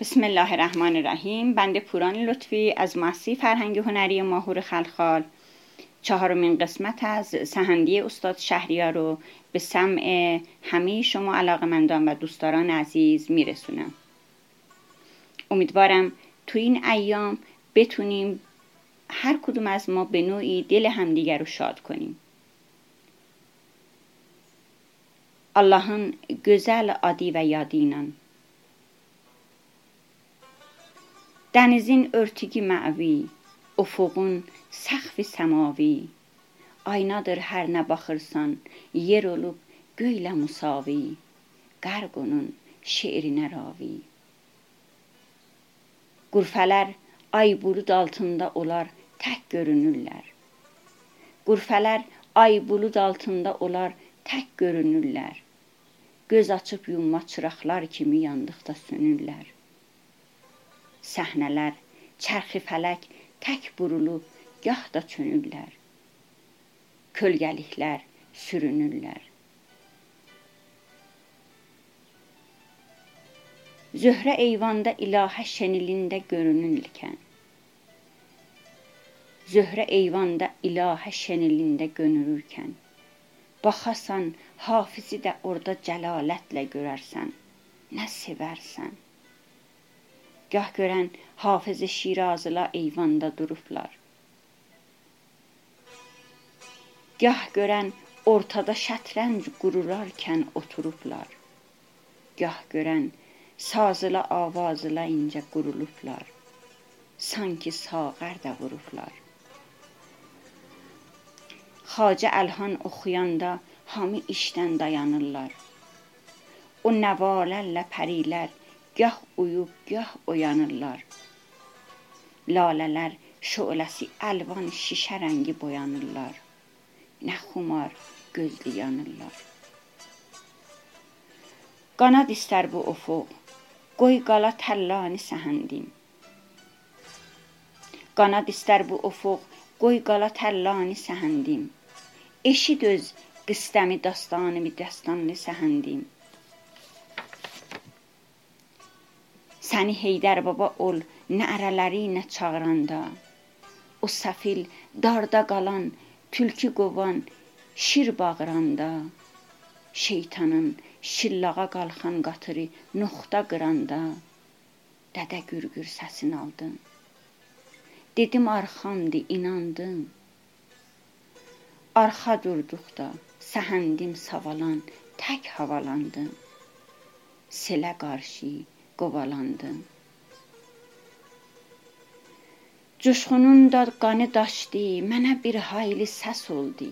بسم الله الرحمن الرحیم بنده پوران لطفی از مؤسسه فرهنگ هنری ماهور خلخال. چهارمین قسمت از سهندی استاد شهریار رو به سمع همه شما علاقمندان و دوستداران عزیز میرسونم. امیدوارم تو این ایام بتونیم هر کدوم از ما به نوعی دل همدیگر رو شاد کنیم. Allahın gözəl adı və yadı Dənizin örtüyü məvi, ufuqun səxfi səmavi Aynadır hər nə baxırsan, yer olub göylə musavi Qərq onun şeirinə ravi Qurfələr ay bulud altında olar tək görünürlər Qurfələr ay bulud altında olar tək görünürlər. Göz açıb yumma çıraqlar kimi yandıqda sönürlər. Səhnələr, çərxi fələk tək burulub gah da çönürlər. Kölgəliklər sürünürlər. Zöhrə eyvanda ilahə şənilində görünürkən. Zöhrə eyvanda ilahə şənilində görünürkən. Baxasan, Hafizi də orada cəlalətlə görərsən. Nə sevərsən. Gah görən Hafiz Şirazlılar eyvanda durublar. Gah görən ortada şətrənc qururarkən oturublar. Gah görən sazıla avazıla incə qurulublar. Sanki sağər də vurublar. Xacə Əlhan oxuyanda hamı işdən dayanırlar. O nəvalərlə pərilər gah uyub, gah oyanırlar. Lalələr şöləsi əlvan şişə rəngi boyanırlar. Nə xumar gözlü yanırlar. Qanad istər bu ufuq, qoy qala təllani səhəndim. Qanad istər bu ufuq, qoy qala təllani səhəndim. Eşid öz qıstəmi dastanımı dəstanlı səhəndim. Səni Heydər baba ol nərələri ilə çağıranda. O səfil darda qalan, tülkü qovan, şir bağıranda. Şeytanın şillağa qalxan qatırı noxta qıranda. Dədə gürgür səsini aldım. Dedim arxamdı, inandım. Arxa durduqda səhəndim savalan, tək havalandım. Selə qarşı qovalandım. Coşqunun da qanı daşdı, mənə bir hayli səs oldu.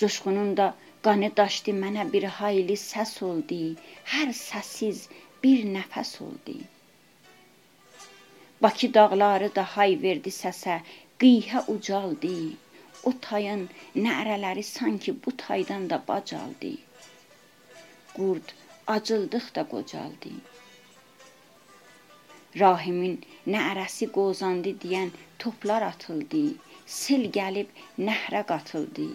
Coşqunun da qanı daşdı, mənə bir hayli səs oldu. Hər səssiz bir nəfəs oldu. Bakı dağları da hay verdi səsə, qiyhə ucaldı. O tayın nərələri sanki bu taydan da bacaldı. Qurd acıldıqda qocaldı. Rahimin nərəsi qozandı deyən toplar atıldı. Sel gəlib nəhrə qatıldı.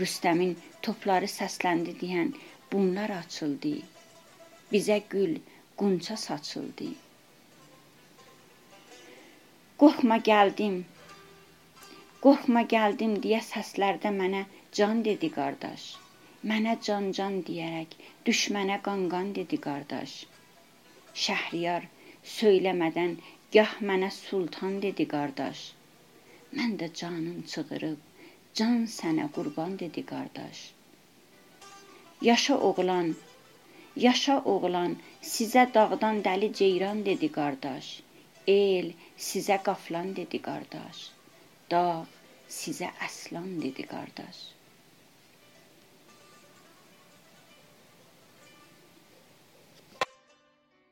Rüstəmin topları səsləndi deyən bunlar açıldı. Bizə gül, qunça saçıldı. Qorxma gəldim, Qorxma gəldim deyə səslərdə mənə can dedi qardaş. Mənə can-can deyərək düşmənə qanqan dedi qardaş. Şəhriyar söyləmədən gah mənə sultan dedi qardaş. Mən də canım çığırıb, can sənə qurban dedi qardaş. Yaşa oğlan, yaşa oğlan, sizə dağdan dəli ceyran dedi qardaş. El sizə qaflan dedi qardaş. Dağ sizə əslan dedi qardaş.